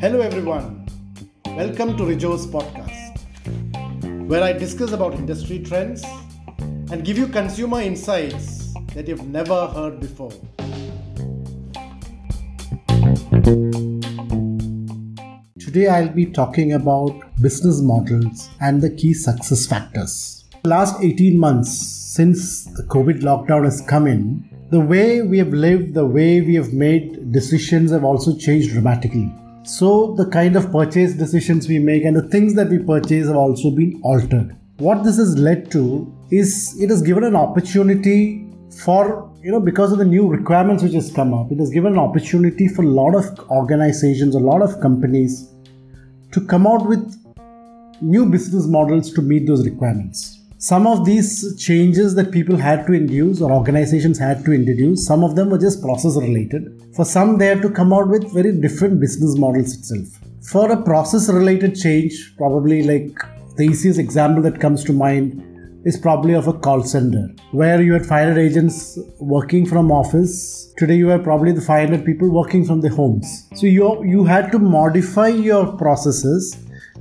Hello, everyone. Welcome to Rijo's podcast, where I discuss about industry trends and give you consumer insights that you've never heard before. Today, I'll be talking about business models and the key success factors. Last 18 months since the COVID lockdown has come in, the way we have lived, the way we have made decisions have also changed dramatically. So, the kind of purchase decisions we make and the things that we purchase have also been altered. What this has led to is it has given an opportunity for you know because of the new requirements which has come up it has given an opportunity for a lot of organizations a lot of companies to come out with new business models to meet those requirements some of these changes that people had to induce or organizations had to introduce some of them were just process related. For some they had to come out with very different business models itself. For a process related change probably like the easiest example that comes to mind is probably of a call center where you had 500 agents working from office. Today you have probably the 500 people working from their homes. So you you had to modify your processes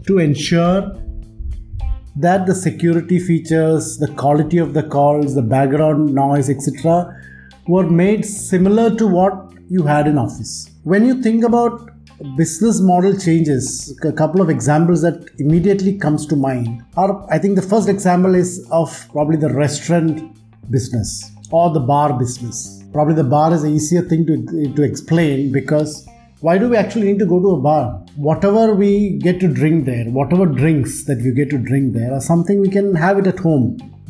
to ensure that the security features the quality of the calls the background noise etc were made similar to what you had in office. When you think about business model changes a couple of examples that immediately comes to mind are i think the first example is of probably the restaurant business or the bar business. Probably the bar is an easier thing to, to explain because why do we actually need to go to a bar whatever we get to drink there whatever drinks that we get to drink there are something we can have it at home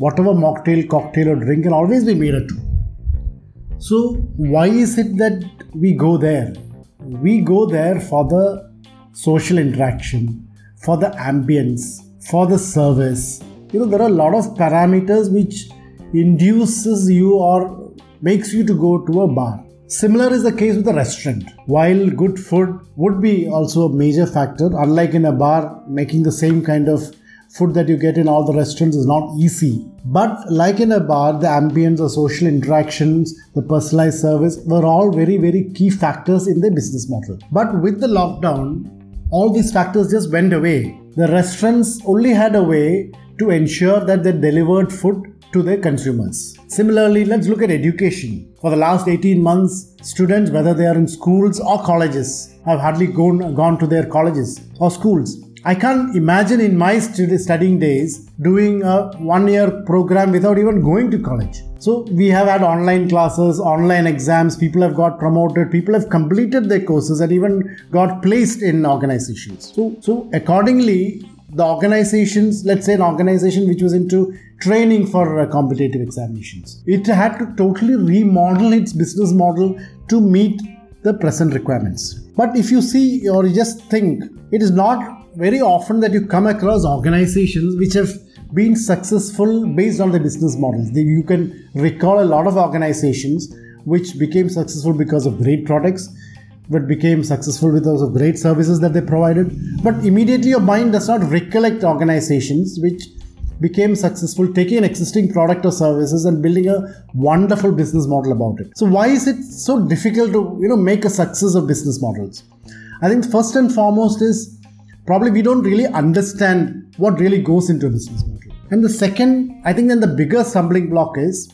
whatever mocktail cocktail or drink can always be made at home so why is it that we go there we go there for the social interaction, for the ambience, for the service. You know, there are a lot of parameters which induces you or makes you to go to a bar. Similar is the case with a restaurant. While good food would be also a major factor, unlike in a bar, making the same kind of food that you get in all the restaurants is not easy. But like in a bar, the ambience, the social interactions, the personalized service were all very, very key factors in the business model. But with the lockdown, all these factors just went away. The restaurants only had a way to ensure that they delivered food to their consumers. Similarly, let's look at education. For the last 18 months, students, whether they are in schools or colleges, have hardly gone, gone to their colleges or schools. I can't imagine in my studying days doing a one year program without even going to college. So we have had online classes, online exams, people have got promoted, people have completed their courses and even got placed in organizations. So, so accordingly, the organizations, let's say an organization which was into training for uh, competitive examinations, it had to totally remodel its business model to meet the present requirements. But if you see or you just think, it is not very often that you come across organizations which have been successful based on the business models. You can recall a lot of organizations which became successful because of great products, but became successful because of great services that they provided. But immediately your mind does not recollect organizations which became successful taking an existing product or services and building a wonderful business model about it. So why is it so difficult to you know make a success of business models? I think first and foremost is probably we don't really understand what really goes into a business model. And the second, I think then the bigger stumbling block is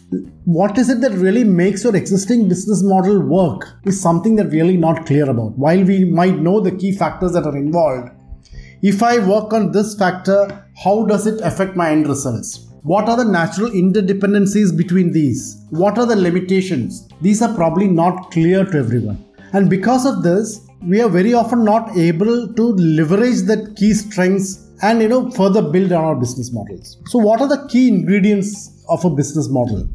what is it that really makes your existing business model work is something that really not clear about. While we might know the key factors that are involved, if I work on this factor, how does it affect my end results? What are the natural interdependencies between these? What are the limitations? These are probably not clear to everyone. And because of this, we are very often not able to leverage that key strengths and you know further build on our business models so what are the key ingredients of a business model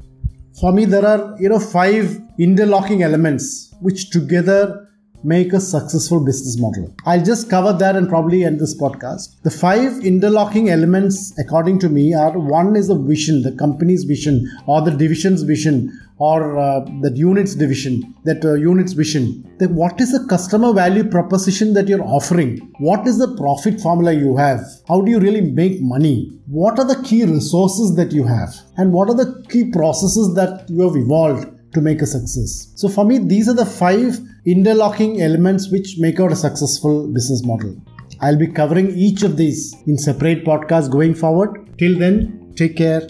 for me there are you know five interlocking elements which together make a successful business model. I'll just cover that and probably end this podcast. The five interlocking elements, according to me, are one is the vision, the company's vision, or the division's vision, or uh, that unit's division, that uh, unit's vision. What is the customer value proposition that you're offering? What is the profit formula you have? How do you really make money? What are the key resources that you have? And what are the key processes that you have evolved to make a success. So for me, these are the five interlocking elements which make out a successful business model. I'll be covering each of these in separate podcasts going forward. Till then, take care